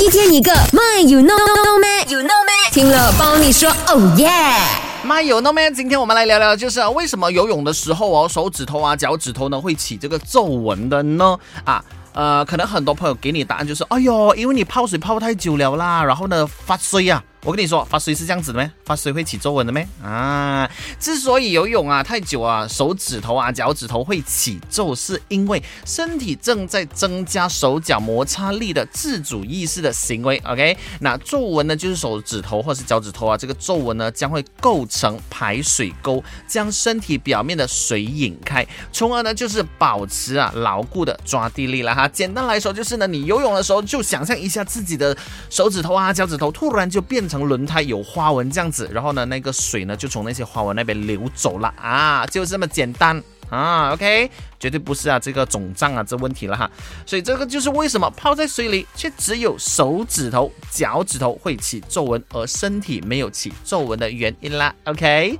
一天一个，My you know know me you know me，听了帮你说哦耶。My you know me，今天我们来聊聊，就是为什么游泳的时候哦，手指头啊、脚趾头呢会起这个皱纹的呢？啊。呃，可能很多朋友给你答案就是，哎呦，因为你泡水泡太久了啦，然后呢发衰呀。我跟你说，发水是这样子的咩？发水会起皱纹的咩？啊，之所以游泳啊太久啊，手指头啊、脚趾头会起皱，是因为身体正在增加手脚摩擦力的自主意识的行为。OK，那皱纹呢，就是手指头或是脚趾头啊，这个皱纹呢将会构成排水沟，将身体表面的水引开，从而呢就是保持啊牢固的抓地力了哈。简单来说就是呢，你游泳的时候就想象一下自己的手指头啊、脚趾头突然就变。成轮胎有花纹这样子，然后呢，那个水呢就从那些花纹那边流走了。啊，就这么简单。啊，OK，绝对不是啊这个肿胀啊这问题了哈，所以这个就是为什么泡在水里却只有手指头、脚趾头会起皱纹，而身体没有起皱纹的原因啦，OK。